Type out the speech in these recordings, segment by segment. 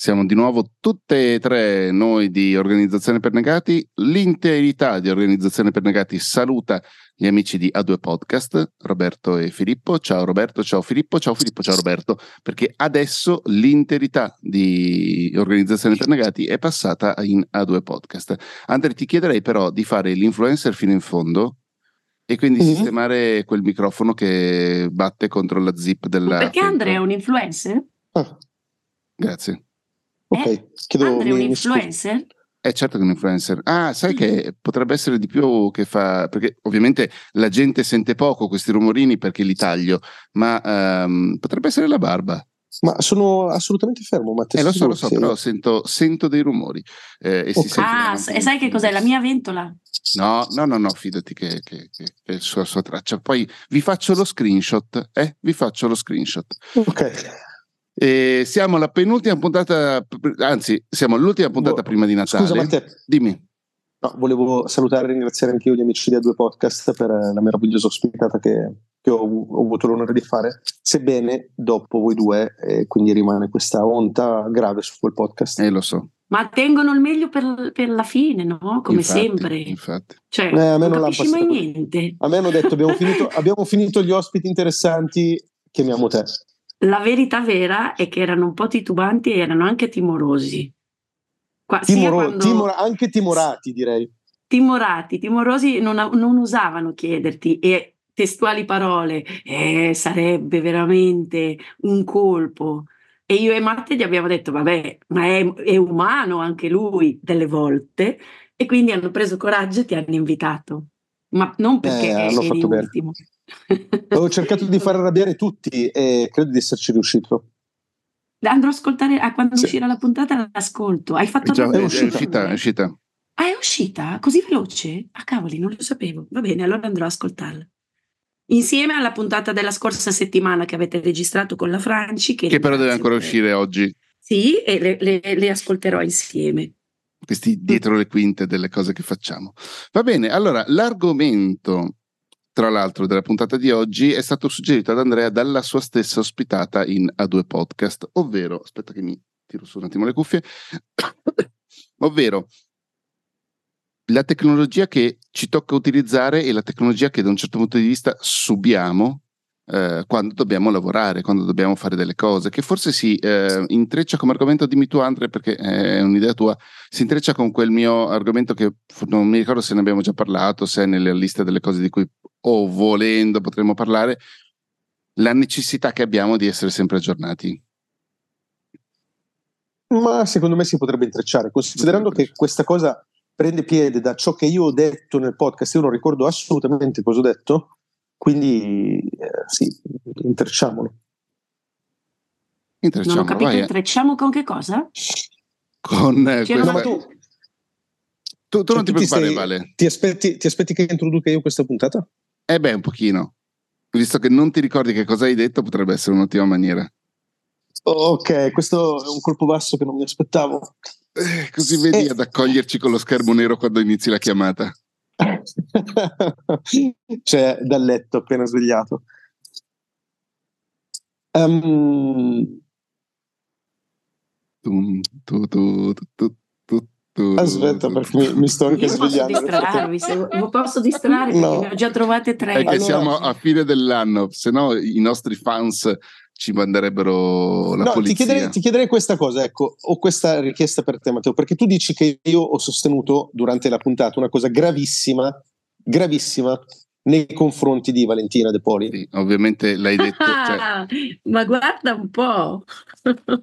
Siamo di nuovo tutte e tre noi di Organizzazione per Negati. L'interità di Organizzazione per Negati saluta gli amici di A2 Podcast, Roberto e Filippo. Ciao Roberto, ciao Filippo, ciao Filippo, ciao Roberto, perché adesso l'interità di Organizzazione per Negati è passata in A2 Podcast. Andre, ti chiederei però di fare l'influencer fino in fondo e quindi mm-hmm. sistemare quel microfono che batte contro la zip della... Perché Andre è un influencer? Ah. Grazie. Ok, eh, chiedo, Andre è un influencer? È certo che è un influencer. Ah, sai mm-hmm. che potrebbe essere di più che fa. Perché ovviamente la gente sente poco questi rumorini perché li taglio, ma um, potrebbe essere la barba. Ma sono assolutamente fermo, Matteo. Eh, lo so, lo so, però sento, sento dei rumori. Eh, e okay. ah, e sai che cos'è? La mia ventola? No, no, no, no, fidati che, che, che, che è sulla sua traccia. Poi vi faccio lo screenshot, eh? Vi faccio lo screenshot. Ok. E siamo alla penultima puntata, anzi, siamo all'ultima puntata prima di Natale. Scusa, Matteo. Dimmi. No, volevo salutare e ringraziare anche io gli amici di A2 Podcast per la meravigliosa ospitata che, che ho, ho, avuto l'onore di fare, sebbene dopo voi due, eh, quindi rimane questa onta grave su quel podcast. Eh, lo so. Ma tengono il meglio per, per la fine, no? Come infatti, sempre. Infatti. Cioè, eh, a me non, non capisci mai niente. A me hanno detto abbiamo finito, abbiamo finito gli ospiti interessanti, chiamiamo te. La verità vera è che erano un po' titubanti e erano anche timorosi. Qua, Timoro, quando... timora, anche timorati, direi. Timorati, timorosi non, non usavano chiederti e testuali parole, eh, sarebbe veramente un colpo. E io e Matte gli abbiamo detto, vabbè, ma è, è umano anche lui delle volte, e quindi hanno preso coraggio e ti hanno invitato. Ma non perché eh, eri ultimo. Bene. Ho cercato di far arrabbiare tutti e credo di esserci riuscito. Andrò a ascoltare ah, quando sì. uscirà la puntata, l'ascolto. Hai fatto Già, è, uscita, è uscita, è uscita. Ah, è uscita? Così veloce? Ah, cavoli, non lo sapevo. Va bene, allora andrò a ascoltarla. Insieme alla puntata della scorsa settimana che avete registrato con la Franci. Che, che però deve ancora uscire oggi. Sì, e le, le, le ascolterò insieme questi dietro le quinte delle cose che facciamo. Va bene, allora l'argomento tra l'altro, della puntata di oggi è stato suggerito ad Andrea dalla sua stessa ospitata in A2 Podcast, ovvero, aspetta che mi tiro su un attimo le cuffie, ovvero la tecnologia che ci tocca utilizzare e la tecnologia che da un certo punto di vista subiamo eh, quando dobbiamo lavorare, quando dobbiamo fare delle cose, che forse si eh, intreccia come argomento, dimmi tu Andre perché è un'idea tua, si intreccia con quel mio argomento che non mi ricordo se ne abbiamo già parlato, se è nella lista delle cose di cui o volendo potremmo parlare, la necessità che abbiamo di essere sempre aggiornati. Ma secondo me si potrebbe intrecciare, considerando che questa cosa prende piede da ciò che io ho detto nel podcast, io non ricordo assolutamente cosa ho detto, quindi eh, sì, intrecciamolo. Intrecciamo, non ho capito, vai. intrecciamo con che cosa? Con eh, questa... no, tu, tu, tu cioè, non ti preoccupare, Vale. Ti aspetti, ti aspetti che introduca io questa puntata? Eh beh, un pochino. Visto che non ti ricordi che cosa hai detto, potrebbe essere un'ottima maniera. Ok, questo è un colpo basso che non mi aspettavo. Eh, così vedi eh. ad accoglierci con lo schermo nero quando inizi la chiamata. cioè, dal letto appena svegliato. Um... Tu, tu, tu, Aspetta, perché mi, mi sto anche svegliando. Non posso distrarre no. perché ne ho già trovate tre. È che allora... siamo a fine dell'anno, se no i nostri fans ci manderebbero la no, polizia. Ti chiederei, ti chiederei, questa cosa, ecco, ho questa richiesta per te Matteo, perché tu dici che io ho sostenuto durante la puntata una cosa gravissima, gravissima, nei confronti di Valentina De Poli. Sì, ovviamente l'hai detto. Cioè... ma guarda un po'.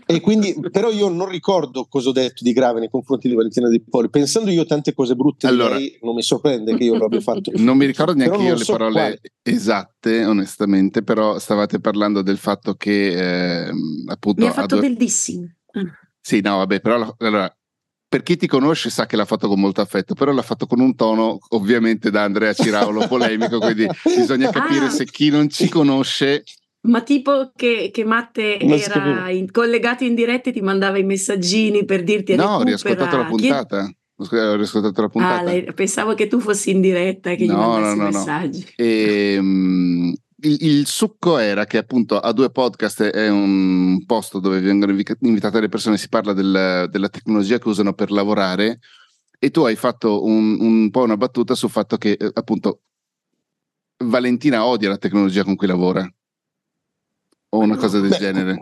e quindi, però io non ricordo cosa ho detto di grave nei confronti di Valentina De Poli. Pensando io tante cose brutte allora, lei, non mi sorprende che io l'abbia fatto. Non mi ricordo neanche io le so parole quale. esatte, onestamente, però stavate parlando del fatto che eh, appunto... Mi ha fatto ador- del dissing. Sì, no, vabbè, però allora, per chi ti conosce sa che l'ha fatto con molto affetto, però l'ha fatto con un tono ovviamente da Andrea Ciraulo polemico, quindi bisogna capire ah. se chi non ci conosce... Ma tipo che, che Matte non era in, collegato in diretta e ti mandava i messaggini per dirti... No, ho riascoltato la puntata. Ho riascoltato la puntata. Ah, lei, pensavo che tu fossi in diretta e che no, gli mandassi no, no, messaggi. No. E, um, il, il, succo era che appunto a due podcast è un posto dove vengono invitate le persone, si parla del, della tecnologia che usano per lavorare e tu hai fatto un, un po' una battuta sul fatto che eh, appunto Valentina odia la tecnologia con cui lavora o una cosa del Beh, genere.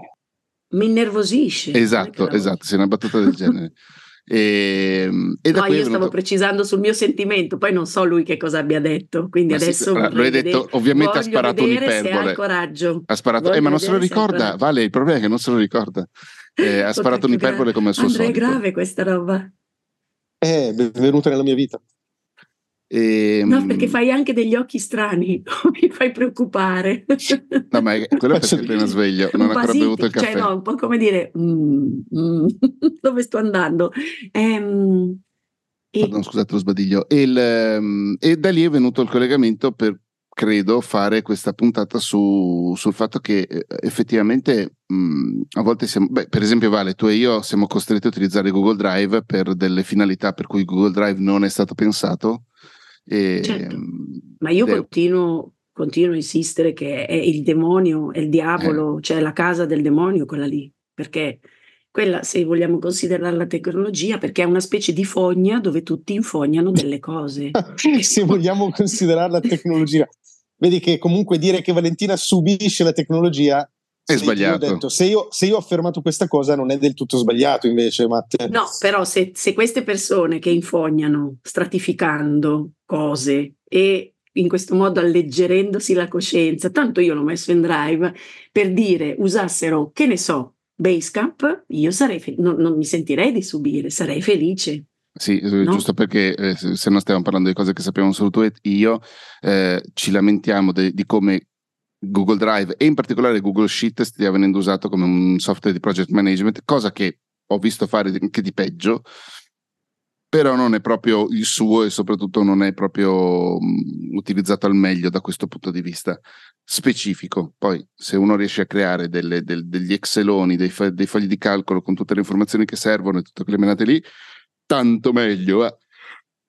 Mi innervosisce. Esatto, esatto, sì, una battuta del genere. E, ehm, e no, io stavo venuto... precisando sul mio sentimento, poi non so lui che cosa abbia detto, quindi ma adesso sì, lo hai detto, ovviamente ha sparato un'iperbole. Ha coraggio. Ha sparato, eh, ma non se lo ricorda, Vale, il problema è che non se lo ricorda. Eh, ha sparato un'iperbole come il suo Andrea, solito. è grave questa roba. Eh, benvenuta nella mia vita. E, ehm, no, perché fai anche degli occhi strani, mi fai preoccupare. No, ma è quello perché sei appena sveglio, non ho ancora bevuto il cioè, caffè. Cioè, no, un po' come dire, mm, mm, dove sto andando? Ehm, e... Pardon, scusate lo sbadiglio. E, il, ehm, e, da lì è venuto il collegamento per, credo, fare questa puntata su, sul fatto che eh, effettivamente mh, mm, a volte siamo, beh, per esempio Vale, tu e io siamo costretti a utilizzare Google Drive per delle finalità per cui Google Drive non è stato pensato e, certo. Ehm, Ma io devo... continuo, continuo, a insistere che è il demonio, è il diavolo, eh. cioè la casa del demonio quella lì, perché quella, se vogliamo considerare la tecnologia, perché è una specie di fogna dove tutti infognano delle cose. se vogliamo considerare la tecnologia. Vedi che comunque dire che Valentina subisce la tecnologia è sbagliato. Detto, se, io, se, io, ho affermato questa cosa non è del tutto sbagliato invece, Matte. No, però se, se queste persone che infognano stratificando cose e in questo modo alleggerendosi la coscienza, tanto io l'ho messo in drive, per dire usassero, che ne so, Basecamp, io sarei fe- non, non mi sentirei di subire, sarei felice. Sì, eh, no? giusto perché eh, se non stiamo parlando di cose che sappiamo solo tu e io, eh, ci lamentiamo de- di come Google Drive e in particolare Google Sheet stia venendo usato come un software di project management, cosa che ho visto fare anche di peggio, però non è proprio il suo e soprattutto non è proprio um, utilizzato al meglio da questo punto di vista specifico. Poi se uno riesce a creare delle, del, degli Exceloni, dei, fa- dei, fogli di calcolo con tutte le informazioni che servono e tutte quelle menate lì, tanto meglio. Eh.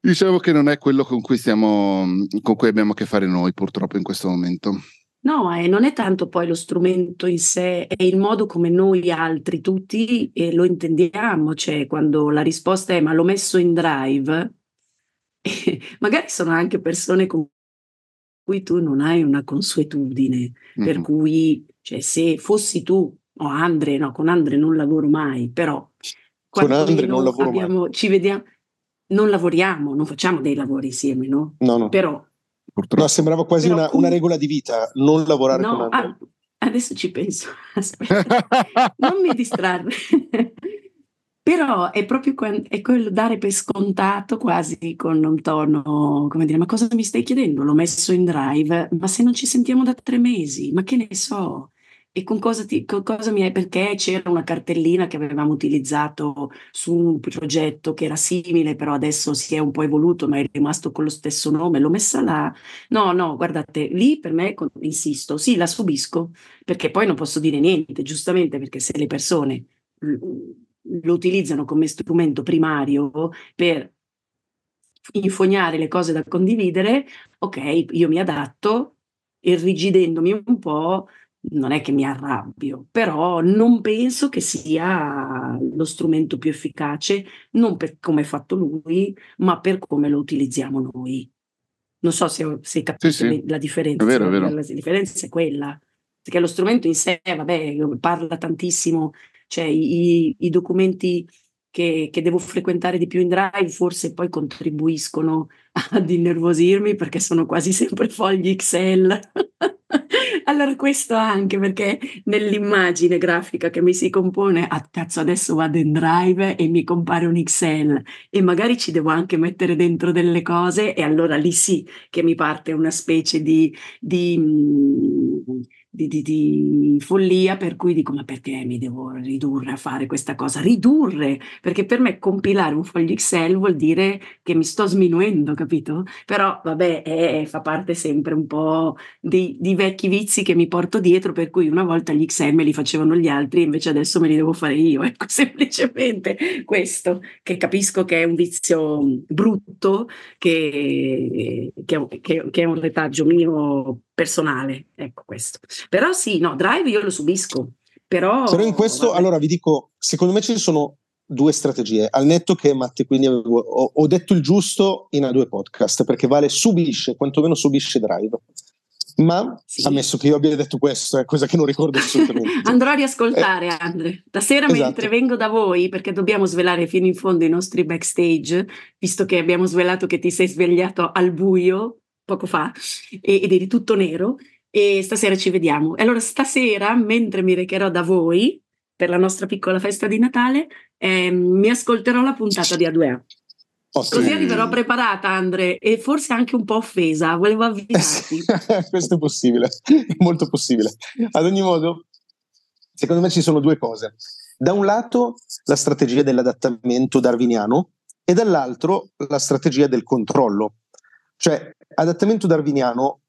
Diciamo che non è quello con cui, stiamo, con cui abbiamo a che fare noi purtroppo in questo momento. No, eh, non è tanto poi lo strumento in sé, è il modo come noi altri tutti eh, lo intendiamo, cioè quando la risposta è ma l'ho messo in drive, eh, magari sono anche persone con cui tu non hai una consuetudine, mm-hmm. per cui cioè, se fossi tu o Andre, no, con Andre non lavoro mai, però con Andre non lavoro abbiamo, mai. ci vediamo, non lavoriamo, non facciamo dei lavori insieme, no? No, no. Però Purtroppo. No, sembrava quasi una, una, regola di vita, non lavorare no, con altri. Ah, adesso ci penso, aspetta, non mi distrarre. Però è proprio è quello dare per scontato quasi con un tono, come dire, ma cosa mi stai chiedendo? L'ho messo in drive, ma se non ci sentiamo da tre mesi, ma che ne so? E con cosa, ti, con cosa mi hai? Perché c'era una cartellina che avevamo utilizzato su un progetto che era simile, però adesso si è un po' evoluto, ma è rimasto con lo stesso nome. L'ho messa là. No, no, guardate, lì per me, insisto, sì, la subisco, perché poi non posso dire niente, giustamente, perché se le persone lo utilizzano come strumento primario per infognare le cose da condividere, ok, io mi adatto, irrigidendomi un po' non è che mi arrabbio, però non penso che sia lo strumento più efficace, non per come è fatto lui, ma per come lo utilizziamo noi. Non so se, se capite sì, sì. la differenza. È vero, è vero. La, differenza è quella, perché lo strumento in sé, vabbè, parla tantissimo, cioè i, i documenti che, che, devo frequentare di più in drive forse poi contribuiscono ad innervosirmi perché sono quasi sempre fogli Excel. Allora questo anche perché nell'immagine grafica che mi si compone, ah cazzo adesso vado in drive e mi compare un Excel e magari ci devo anche mettere dentro delle cose e allora lì sì che mi parte una specie di, di mm, di, di, di, follia per cui dico ma perché mi devo ridurre a fare questa cosa? Ridurre, perché per me compilare un foglio Excel vuol dire che mi sto sminuendo, capito? Però vabbè, è, fa parte sempre un po' di, di, vecchi vizi che mi porto dietro, per cui una volta gli Excel me li facevano gli altri, invece adesso me li devo fare io, ecco semplicemente questo, che capisco che è un vizio brutto, che, che, che, che è un retaggio mio personale, ecco questo. Però sì, no, Drive io lo subisco, però... Però in questo, vabbè. allora vi dico, secondo me ci sono due strategie, al netto che Matti quindi avevo, ho, ho detto il giusto in A2 podcast, perché Vale subisce, quantomeno subisce Drive. Ma sì. ammesso che io abbia detto questo, è cosa che non ricordo assolutamente. Andrò a riascoltare, eh, Andre. Stasera esatto. mentre vengo da voi, perché dobbiamo svelare fino in fondo i nostri backstage, visto che abbiamo svelato che ti sei svegliato al buio poco fa ed eri tutto nero. E stasera ci vediamo. E allora stasera, mentre mi recherò da voi per la nostra piccola festa di Natale, ehm, mi ascolterò la puntata di A2A. Ottimo. Così arriverò preparata, Andre, e forse anche un po' offesa. Volevo avvisarti. Questo è possibile, è molto possibile. Ad ogni modo, secondo me ci sono due cose. Da un lato la strategia dell'adattamento darwiniano e dall'altro la strategia del controllo. Cioè, adattamento darwiniano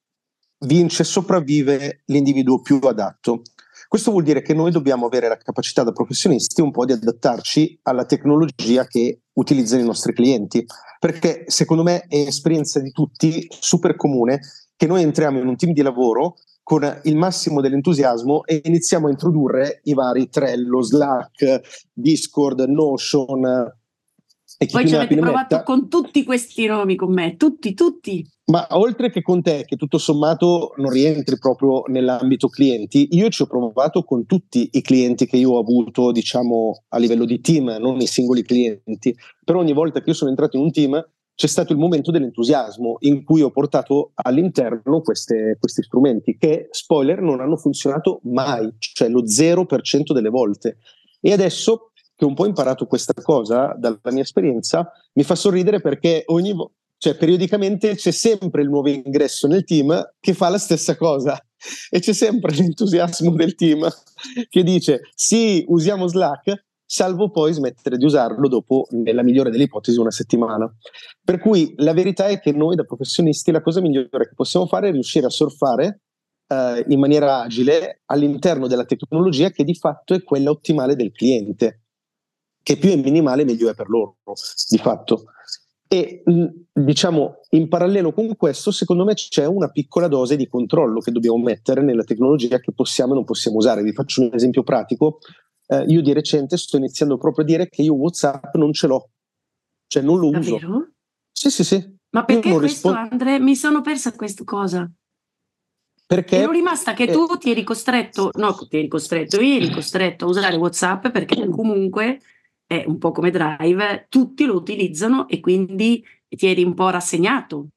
vince e sopravvive l'individuo più adatto. Questo vuol dire che noi dobbiamo avere la capacità da professionisti un po' di adattarci alla tecnologia che utilizzano i nostri clienti, perché secondo me è esperienza di tutti super comune che noi entriamo in un team di lavoro con il massimo dell'entusiasmo e iniziamo a introdurre i vari Trello, Slack, Discord, Notion, e Poi ci avete provato metta, con tutti questi nomi con me, tutti, tutti. Ma oltre che con te, che tutto sommato non rientri proprio nell'ambito clienti, io ci ho provato con tutti i clienti che io ho avuto, diciamo, a livello di team, non i singoli clienti. Però ogni volta che io sono entrato in un team c'è stato il momento dell'entusiasmo in cui ho portato all'interno queste, questi strumenti che, spoiler, non hanno funzionato mai, cioè lo 0% delle volte. E adesso che un po' imparato questa cosa dalla mia esperienza, mi fa sorridere perché ogni volta, cioè periodicamente c'è sempre il nuovo ingresso nel team che fa la stessa cosa e c'è sempre l'entusiasmo del team che dice sì, usiamo Slack, salvo poi smettere di usarlo dopo, nella migliore delle ipotesi, una settimana. Per cui la verità è che noi da professionisti la cosa migliore che possiamo fare è riuscire a surfare eh, in maniera agile all'interno della tecnologia che di fatto è quella ottimale del cliente che più è minimale meglio è per loro, di fatto. E diciamo in parallelo con questo, secondo me c'è una piccola dose di controllo che dobbiamo mettere nella tecnologia che possiamo e non possiamo usare. Vi faccio un esempio pratico. Eh, io di recente sto iniziando proprio a dire che io WhatsApp non ce l'ho, cioè non lo Davvero? uso. Sì, sì, sì. Ma perché questo, rispond- Andre? Mi sono persa questa cosa. Perché? Ero rimasta che eh, tu ti eri costretto, no, ti eri costretto, io eri costretto a usare WhatsApp perché comunque è un po' come Drive, tutti lo utilizzano e quindi ti eri un po' rassegnato.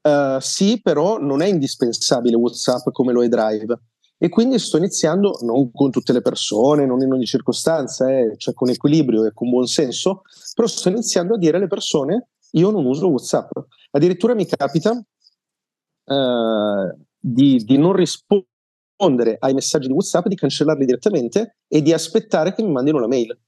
Uh, sì, però non è indispensabile WhatsApp come lo è Drive. E quindi sto iniziando, non con tutte le persone, non in ogni circostanza, eh, cioè con equilibrio e con buon senso, però sto iniziando a dire alle persone io non uso WhatsApp. Addirittura mi capita uh, di, di non rispondere ai messaggi di WhatsApp, di cancellarli direttamente e di aspettare che mi mandino la mail.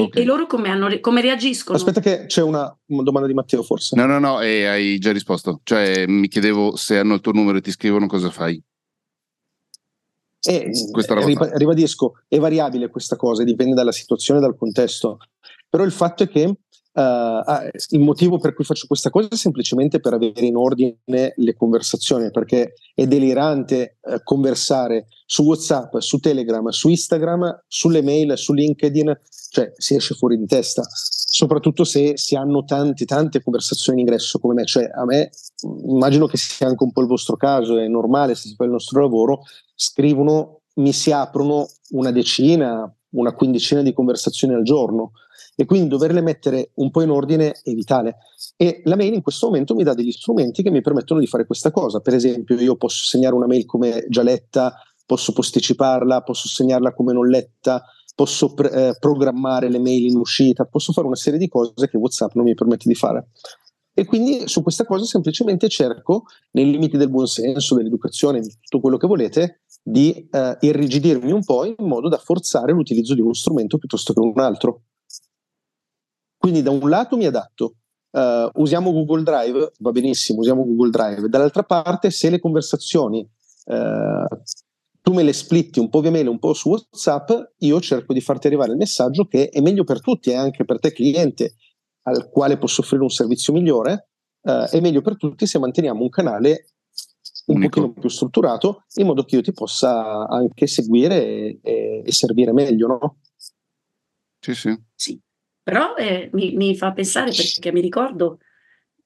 Okay. E, loro come, hanno, come, reagiscono? Aspetta che c'è una, una, domanda di Matteo forse. No, no, no, e hai già risposto. Cioè mi chiedevo se hanno il tuo numero e ti scrivono cosa fai. E, riba- ribadisco, è variabile questa cosa, dipende dalla situazione e dal contesto. Però il fatto è che Uh, il motivo per cui faccio questa cosa è semplicemente per avere in ordine le conversazioni, perché è delirante uh, conversare su WhatsApp, su Telegram, su Instagram, sulle mail, su LinkedIn, cioè si esce fuori di testa, soprattutto se si hanno tante, tante conversazioni in ingresso come me, cioè a me immagino che sia anche un po' il vostro caso, è normale se si fa il nostro lavoro, scrivono, mi si aprono una decina, una quindicina di conversazioni al giorno e quindi doverle mettere un po' in ordine è vitale. E la mail in questo momento mi dà degli strumenti che mi permettono di fare questa cosa. Per esempio, io posso segnare una mail come già letta, posso posticiparla, posso segnarla come non letta, posso pre- eh, programmare le mail in uscita, posso fare una serie di cose che WhatsApp non mi permette di fare. E quindi su questa cosa semplicemente cerco, nei limiti del buonsenso, dell'educazione, di tutto quello che volete, di eh, irrigidirmi un po' in modo da forzare l'utilizzo di uno strumento piuttosto che un altro. Quindi da un lato mi adatto, uh, usiamo Google Drive, va benissimo, usiamo Google Drive, dall'altra parte se le conversazioni uh, tu me le splitti un po' via mail, un po' su WhatsApp, io cerco di farti arrivare il messaggio che è meglio per tutti e anche per te cliente al quale posso offrire un servizio migliore, eh, è meglio per tutti se manteniamo un canale un Unico. pochino più strutturato in modo che io ti possa anche seguire e, e, e servire meglio, no? Sì, sì. Sì, però eh, mi, mi fa pensare perché mi ricordo,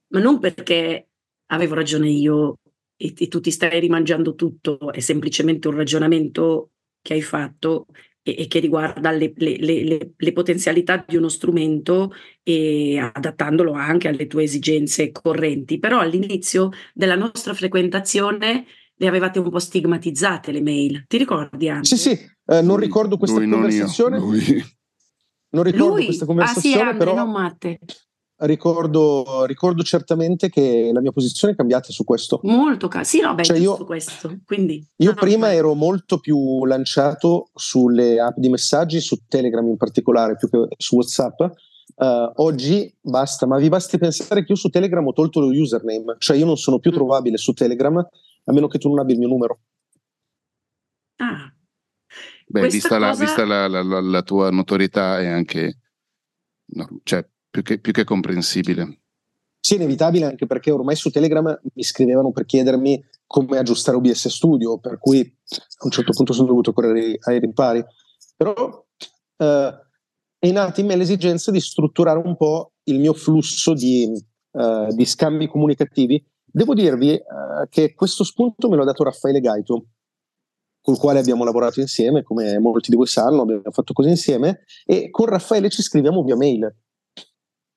ma non perché avevo ragione io e, e tu ti stai rimangiando tutto, è semplicemente un ragionamento che hai fatto e, e che riguarda le, le, le, le, potenzialità di uno strumento e adattandolo anche alle tue esigenze correnti. Però all'inizio della nostra frequentazione le avevate un po' stigmatizzate le mail, ti ricordi Andy? Sì, sì, eh, non ricordo questa lui, conversazione. Non, non ricordo lui? questa conversazione, ah, sì, Andre, però... non Matte ricordo, ricordo, certamente che la mia posizione è cambiata su questo. Molto, ca- sì, no, beh, cioè io, questo. Quindi, io no, prima no, ero molto più lanciato sulle app di messaggi, su Telegram in particolare, più che su WhatsApp. Uh, oggi basta, ma vi basti pensare che io su Telegram ho tolto lo username, cioè io non sono più mm. trovabile su Telegram a meno che tu non abbia il mio numero. Ah. Beh, vista, cosa... la, vista la, la, la, tua notorietà e anche... No, cioè, più che, più che comprensibile. Sì, inevitabile anche perché ormai su Telegram mi scrivevano per chiedermi come aggiustare OBS Studio, per cui a un certo punto sono dovuto correre ai ripari. Però eh, è nata in me l'esigenza di strutturare un po' il mio flusso di, eh, di scambi comunicativi. Devo dirvi eh, che questo spunto me l'ha dato Raffaele Gaito, col quale abbiamo lavorato insieme, come molti di voi sanno, abbiamo fatto cose insieme, e con Raffaele ci scriviamo via mail.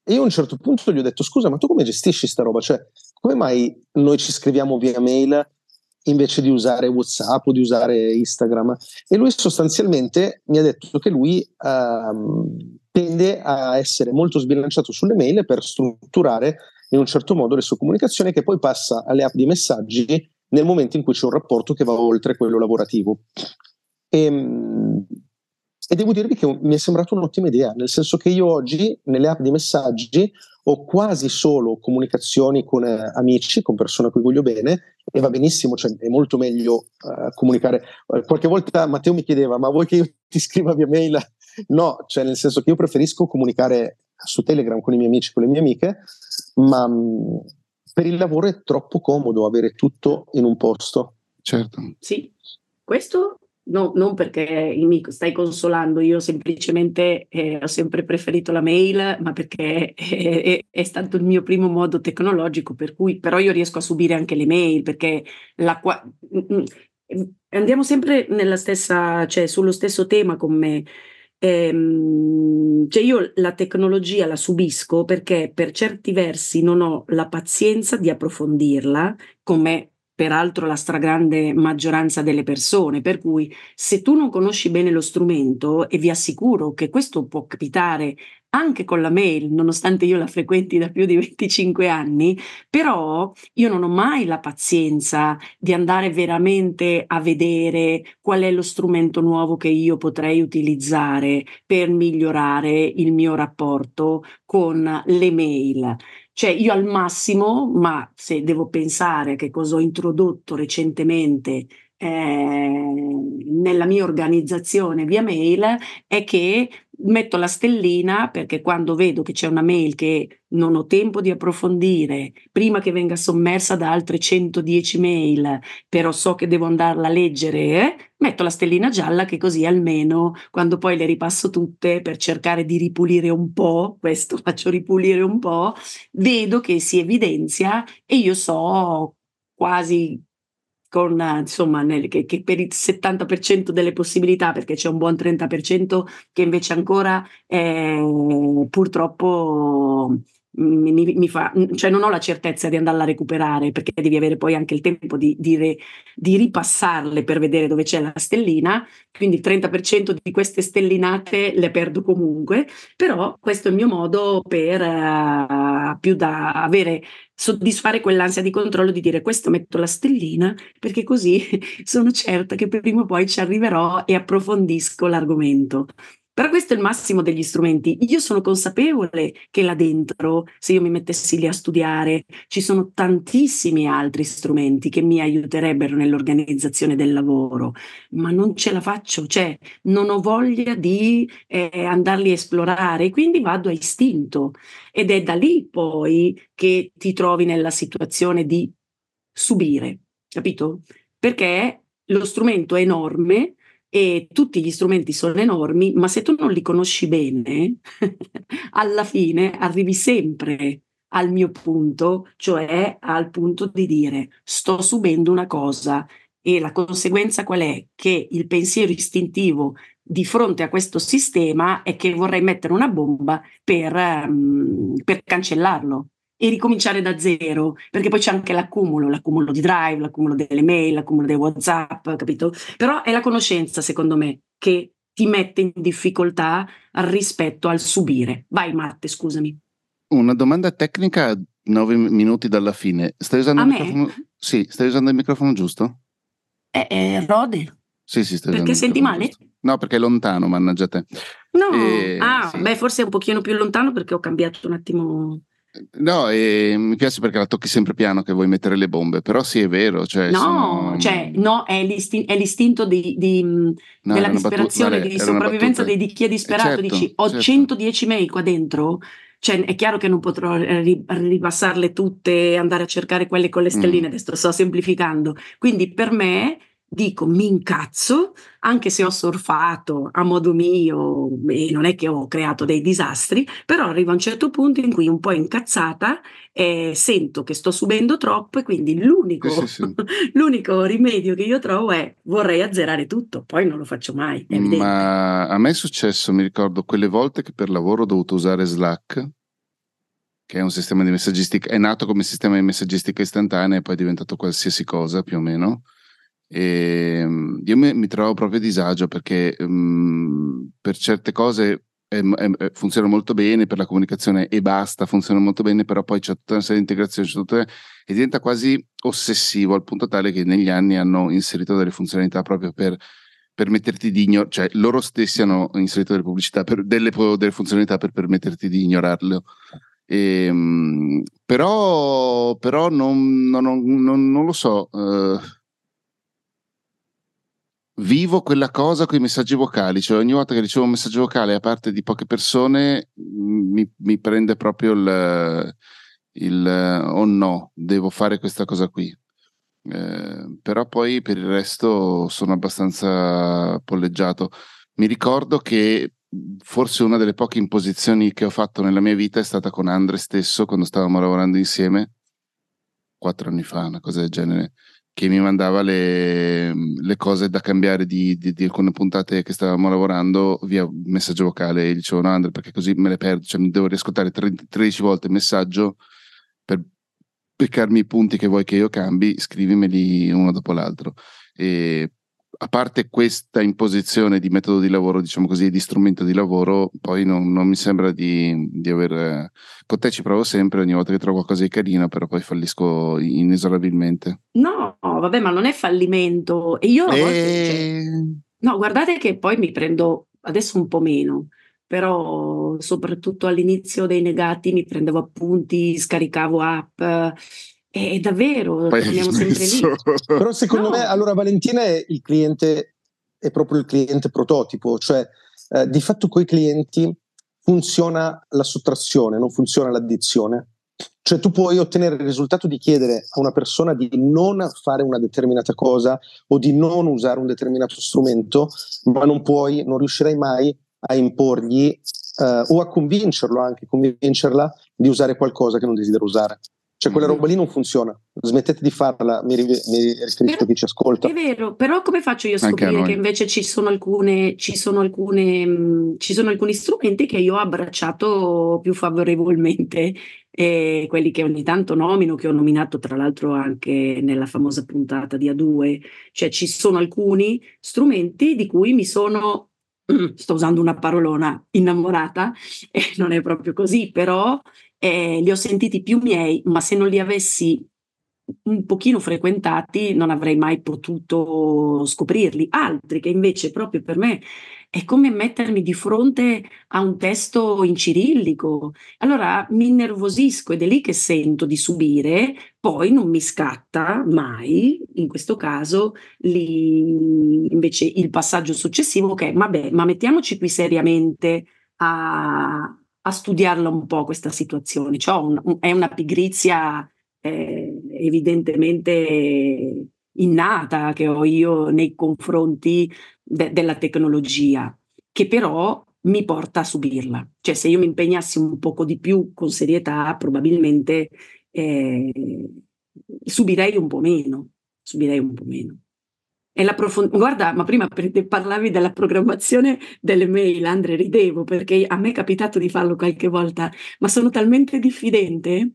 E io a un certo punto gli ho detto: Scusa, ma tu come gestisci sta roba? Cioè, come mai noi ci scriviamo via mail invece di usare WhatsApp o di usare Instagram? E lui sostanzialmente mi ha detto che lui uh, tende a essere molto sbilanciato sulle mail per strutturare in un certo modo le sue comunicazioni, che poi passa alle app di messaggi nel momento in cui c'è un rapporto che va oltre quello lavorativo. E, ehm, e devo dirvi che mi è sembrata un'ottima idea, nel senso che io oggi nelle app di messaggi ho quasi solo comunicazioni con eh, amici, con persone a cui voglio bene e va benissimo, cioè è molto meglio uh, comunicare. Uh, qualche volta Matteo mi chiedeva, ma vuoi che io ti scriva via mail? No, cioè nel senso che io preferisco comunicare su Telegram con i miei amici, con le mie amiche, ma mh, mm, per il lavoro è troppo comodo avere tutto in un posto. Certo. Sì, questo no, non perché mi stai consolando, io semplicemente eh, ho sempre preferito la mail, ma perché è, è, è, stato il mio primo modo tecnologico, per cui però io riesco a subire anche le mail, perché la, mm, mm, andiamo sempre nella stessa, cioè sullo stesso tema con me. Ehm, cioè io la tecnologia la subisco perché per certi versi non ho la pazienza di approfondirla, come peraltro la stragrande maggioranza delle persone, per cui se tu non conosci bene lo strumento, e vi assicuro che questo può capitare anche con la mail, nonostante io la frequenti da più di 25 anni, però io non ho mai la pazienza di andare veramente a vedere qual è lo strumento nuovo che io potrei utilizzare per migliorare il mio rapporto con le mail. Cioè io al massimo, ma se devo pensare che cosa ho introdotto recentemente eh, nella mia organizzazione via mail, è che metto la stellina perché quando vedo che c'è una mail che non ho tempo di approfondire prima che venga sommersa da altre 110 mail, però so che devo andarla a leggere, eh, metto la stellina gialla che così almeno quando poi le ripasso tutte per cercare di ripulire un po', questo faccio ripulire un po', vedo che si evidenzia e io so quasi con insomma nel, che, che, per il 70% delle possibilità, perché c'è un buon 30% che invece ancora eh, purtroppo mi, mi, fa, cioè non ho la certezza di andarla a recuperare perché devi avere poi anche il tempo di, di, re, di ripassarle per vedere dove c'è la stellina, quindi il 30% di queste stellinate le perdo comunque, però questo è il mio modo per uh, più da avere, soddisfare quell'ansia di controllo di dire questo metto la stellina perché così sono certa che prima o poi ci arriverò e approfondisco l'argomento. Però questo è il massimo degli strumenti. Io sono consapevole che là dentro, se io mi mettessi lì a studiare, ci sono tantissimi altri strumenti che mi aiuterebbero nell'organizzazione del lavoro, ma non ce la faccio, cioè non ho voglia di eh, andarli a esplorare, quindi vado a istinto. Ed è da lì poi che ti trovi nella situazione di subire, capito? Perché lo strumento è enorme e tutti gli strumenti sono enormi, ma se tu non li conosci bene, alla fine arrivi sempre al mio punto, cioè al punto di dire sto subendo una cosa e la conseguenza qual è? Che il pensiero istintivo di fronte a questo sistema è che vorrei mettere una bomba per, um, per cancellarlo e ricominciare da zero, perché poi c'è anche l'accumulo, l'accumulo di drive, l'accumulo delle mail, l'accumulo dei WhatsApp, capito? Però è la conoscenza, secondo me, che ti mette in difficoltà rispetto al subire. Vai, Matte, scusami. Una domanda tecnica nove minuti dalla fine. Stai usando il microfono? Sì, stai usando il microfono giusto? Eh, eh, Rode. Sì, sì, stai Perché senti male? giusto. No, perché è lontano, mannaggia te. No, Eh, ah, sì. beh, forse è un pochino più lontano perché ho cambiato un attimo. No, e mi piace perché la tocchi sempre piano che vuoi mettere le bombe, però sì, è vero. Cioè, No, sono- cioè, no, è, l'istin- è l'istinto di, di, No, della battuta- disperazione, vabbè, di sopravvivenza battuta. dei, di chi è disperato. Eh, certo, dici, ho certo. 110 mail qua dentro. Cioè, è chiaro che non potrò eh, ri- ripassarle tutte e andare a cercare quelle con le Mm. stelline. Adesso sto semplificando. Quindi per me dico mi incazzo, anche se ho surfato a modo mio e non è che ho creato dei disastri, però arrivo a un certo punto in cui un po' incazzata eh, sento che sto subendo troppo e quindi l'unico, Sì, sì, l'unico rimedio che io trovo è vorrei azzerare tutto, poi non lo faccio mai. Ma a me è successo, mi ricordo, quelle volte che per lavoro ho dovuto usare Slack, che è un sistema di messaggistica, è nato come sistema di messaggistica istantanea e poi è diventato qualsiasi cosa più o meno. E mm, io mi, mi trovo proprio a disagio perché mm, per certe cose è- è- è- funziona molto bene, per la comunicazione e basta, funziona molto bene, però poi c'è tutta una serie di integrazioni, tutta- e diventa quasi ossessivo al punto tale che negli anni hanno inserito delle funzionalità proprio per permetterti di ignorare, cioè loro stessi hanno inserito delle pubblicità, per, delle, delle funzionalità per permetterti di ignorarlo. Ehm, però, però non, non- non- non lo so, eh, vivo quella cosa con i messaggi vocali, cioè ogni volta che ricevo un messaggio vocale a parte di poche persone mi, mi prende proprio il, il oh no, devo fare questa cosa qui. Eh, però poi per il resto sono abbastanza polleggiato. Mi ricordo che forse una delle poche imposizioni che ho fatto nella mia vita è stata con Andre stesso quando stavamo lavorando insieme, quattro anni fa, una cosa del genere, che mi mandava le, le cose da cambiare di, di- di alcune puntate che stavamo lavorando via messaggio vocale. E dicevo, no Andre, perché così me le perdo, cioè mi devo riascoltare tre- 13 volte il messaggio per beccarmi i punti che vuoi che io cambi, scrivimeli uno dopo l'altro. E a parte questa imposizione di metodo di lavoro, diciamo così, di strumento di lavoro, poi non, non mi sembra di, di aver. eh, Con te ci provo sempre, ogni volta che trovo qualcosa di carino, però poi fallisco inesorabilmente. No, vabbè, ma non è fallimento. E io a volte, cioè, E... No, guardate che poi mi prendo adesso un po' meno, però soprattutto all'inizio dei negati mi prendevo appunti, scaricavo app e davvero torniamo sempre lì. Però secondo No. me, allora Valentina è il cliente, è proprio il cliente prototipo, cioè eh, di fatto con i clienti funziona la sottrazione, non funziona l'addizione. Cioè tu puoi ottenere il risultato di chiedere a una persona di non fare una determinata cosa o di non usare un determinato strumento, ma non puoi, non riuscirai mai a imporgli eh, o a convincerlo anche, convincerla di usare qualcosa che non desidera usare. Cioè quella roba lì non funziona. Smettete di farla, mi, rive- mi riferisco a chi ci ascolta. È vero, però come faccio io a scoprire che invece ci sono alcune, ci sono alcune, mh, ci sono alcuni strumenti che io ho abbracciato più favorevolmente, eh, quelli che ogni tanto nomino, che ho nominato tra l'altro anche nella famosa puntata di A2, cioè ci sono alcuni strumenti di cui mi sono, sto usando una parolona, innamorata, e non è proprio così, però eh, li ho sentiti più miei, ma se non li avessi un pochino frequentati non avrei mai potuto scoprirli. Altri che invece proprio per me è come mettermi di fronte a un testo in cirillico. Allora mi innervosisco ed è lì che sento di subire, poi non mi scatta mai, in questo caso, lì, invece il passaggio successivo che è, vabbè, ma mettiamoci qui seriamente a, a studiarla un po' questa situazione. Cioè, un, un, è una pigrizia eh, evidentemente innata che ho io nei confronti de- della tecnologia, che però mi porta a subirla. Cioè se io mi impegnassi un poco di più con serietà, probabilmente eh, subirei un po' meno, subirei un po' meno. E la profond- Guarda, ma prima parlavi della programmazione delle mail, Andre, ridevo perché a me è capitato di farlo qualche volta, ma sono talmente diffidente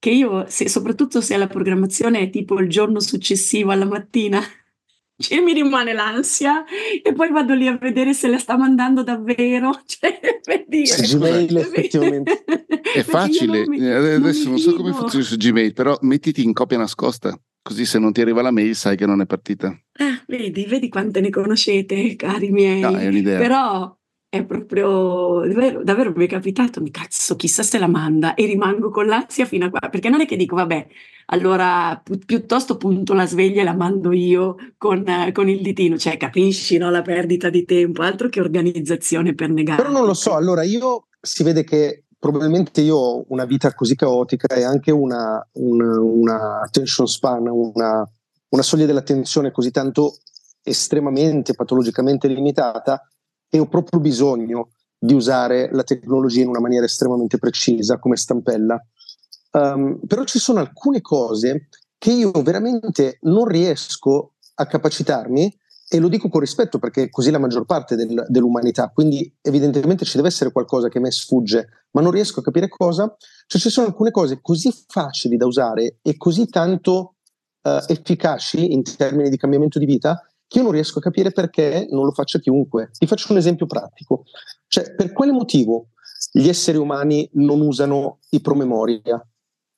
che io, se, soprattutto se la programmazione è tipo il giorno successivo alla mattina, cioè, mi rimane l'ansia e poi vado lì a vedere se la sta mandando davvero. Cioè, per dire. Gmail effettivamente. È facile, non mi, adesso non, non so come funziona su Gmail, però mettiti in copia nascosta, così se non ti arriva la mail sai che non è partita. Ah, vedi, vedi quante ne conoscete, cari miei. No, è un'idea. Però è proprio davvero, davvero mi è capitato, mi cazzo, chissà se la manda e rimango con l'ansia fino a qua, perché non è che dico, vabbè, allora pi- piuttosto punto la sveglia e la mando io con, eh, con, il ditino, cioè capisci no, la perdita di tempo, altro che organizzazione per negare. Però non lo so, allora io si vede che probabilmente io ho una vita così caotica e anche una, una, una attention span, una, una soglia dell'attenzione così tanto estremamente patologicamente limitata e ho proprio bisogno di usare la tecnologia in una maniera estremamente precisa come stampella. Um, però ci sono alcune cose che io veramente non riesco a capacitarmi e lo dico con rispetto perché così la maggior parte del, dell'umanità, quindi evidentemente ci deve essere qualcosa che a me sfugge, ma non riesco a capire cosa. Cioè ci sono alcune cose così facili da usare e così tanto uh, efficaci in termini di cambiamento di vita che io non riesco a capire perché non lo faccia chiunque. Ti faccio un esempio pratico. Cioè, per quale motivo gli esseri umani non usano i promemoria?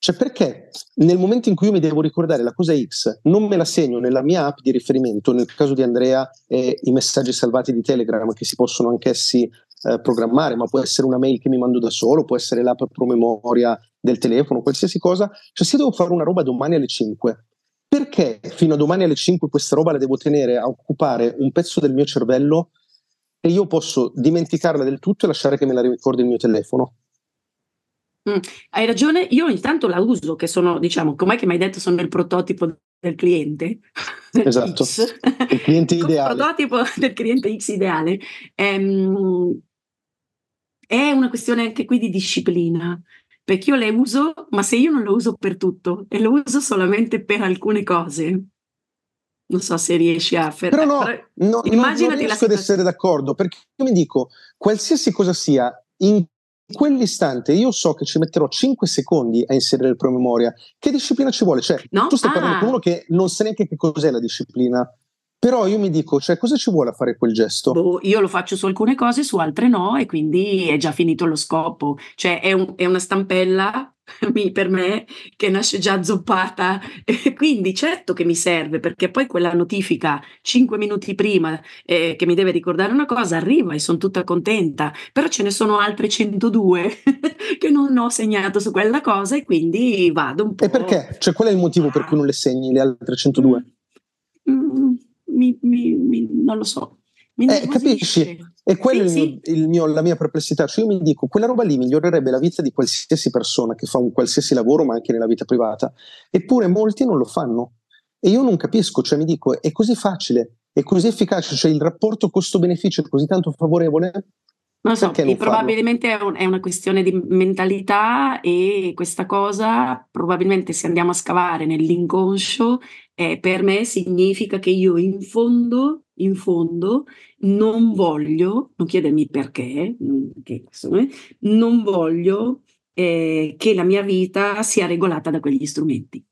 Cioè, perché nel momento in cui io mi devo ricordare la cosa X, non me la segno nella mia app di riferimento, nel caso di Andrea eh, i messaggi salvati di Telegram che si possono anch'essi eh, programmare, ma può essere una mail che mi mando da solo, può essere l'app promemoria del telefono, qualsiasi cosa. Cioè, se devo fare una roba domani alle 5, perché fino a domani alle 5 questa roba la devo tenere a occupare un pezzo del mio cervello e io posso dimenticarla del tutto e lasciare che me la ricordi il mio telefono? Mm, hai ragione, io intanto la uso, che sono, diciamo, come che mi hai detto, sono il prototipo del cliente. Esatto, il cliente ideale. Il prototipo del cliente X ideale. Ehm, è una questione anche qui di disciplina, perché io le uso, ma se io non lo uso per tutto e lo uso solamente per alcune cose, non so se riesci a fermare. Però no, però no non, non riesco ad essere d'accordo, perché io mi dico, qualsiasi cosa sia, in quell'istante io so che ci metterò 5 secondi a inserire il promemoria. Che disciplina ci vuole? Cioè, no? tu stai ah. parlando con uno che non sa neanche che cos'è la disciplina. Però io mi dico, cioè, cosa ci vuole a fare quel gesto? Boh, io lo faccio su alcune cose, su altre no, e quindi è già finito lo scopo. Cioè, è, un, è una stampella per me che nasce già zoppata. E quindi certo che mi serve, perché poi quella notifica 5 minuti prima eh, che mi deve ricordare una cosa arriva e sono tutta contenta. Però ce ne sono altre 102 che non ho segnato su quella cosa e quindi vado un po'. E perché? Cioè, qual è il motivo per cui non le segni le altre 102? Mm. Mm mi, mi, mi, non lo so. Eh, capisci? E quella sì, è la mia perplessità. Cioè io mi dico, quella roba lì migliorerebbe la vita di qualsiasi persona che fa un qualsiasi lavoro, ma anche nella vita privata. Eppure molti non lo fanno. E io non capisco, cioè mi dico, è così facile, è così efficace, cioè il rapporto costo-beneficio è così tanto favorevole non so, non probabilmente è, un, è, una questione di mentalità e questa cosa probabilmente se andiamo a scavare nell'inconscio eh, per me significa che io in fondo, in fondo non voglio, non chiedermi perché, che, insomma, non voglio eh, che la mia vita sia regolata da quegli strumenti.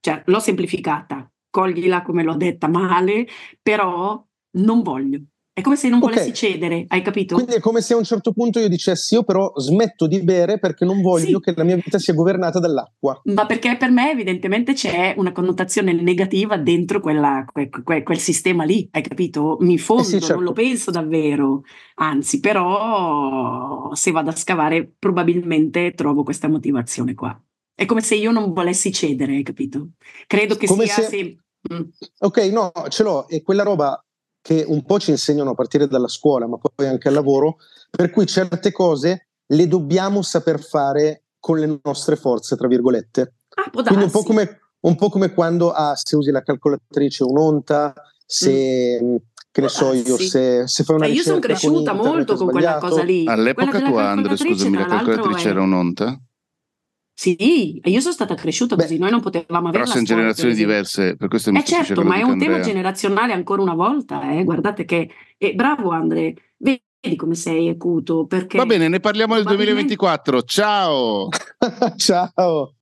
Cioè, l'ho semplificata, coglila come l'ho detta male, però non voglio È come se non okay. volessi cedere, hai capito? Quindi è come se a un certo punto io dicessi io però smetto di bere perché non voglio sì. che la mia vita sia governata dall'acqua. Ma perché per me evidentemente c'è una connotazione negativa dentro quella, que, que, quel sistema lì, hai capito? Mi fondo, eh sì, certo. non lo penso davvero, anzi però se vado a scavare probabilmente trovo questa motivazione qua. È come se io non volessi cedere, hai capito? Credo che come sia... Se... Se... Mm. Ok, no, ce l'ho, e quella roba che un po' ci insegnano a partire dalla scuola, ma poi anche al lavoro, per cui certe cose le dobbiamo saper fare con le nostre forze, tra virgolette. Ah, Quindi un po' come, un po come quando ah, se usi la calcolatrice un'onta, se... Mm. Che ne so io, se, se fai una eh, Io sono cresciuta molto con quella cosa lì. All'epoca tua, Andre, scusami, la calcolatrice era un'onta? Sì, io sono stata cresciuta Beh, così, noi non potevamo avere. Però sono generazioni diverse, per questo mi eh certo, ma è un tema generazionale ancora una volta. Eh. Guardate che. Eh, bravo Andre, vedi come sei acuto. Perché Va bene, ne parliamo nel 2024. Ciao! Ciao!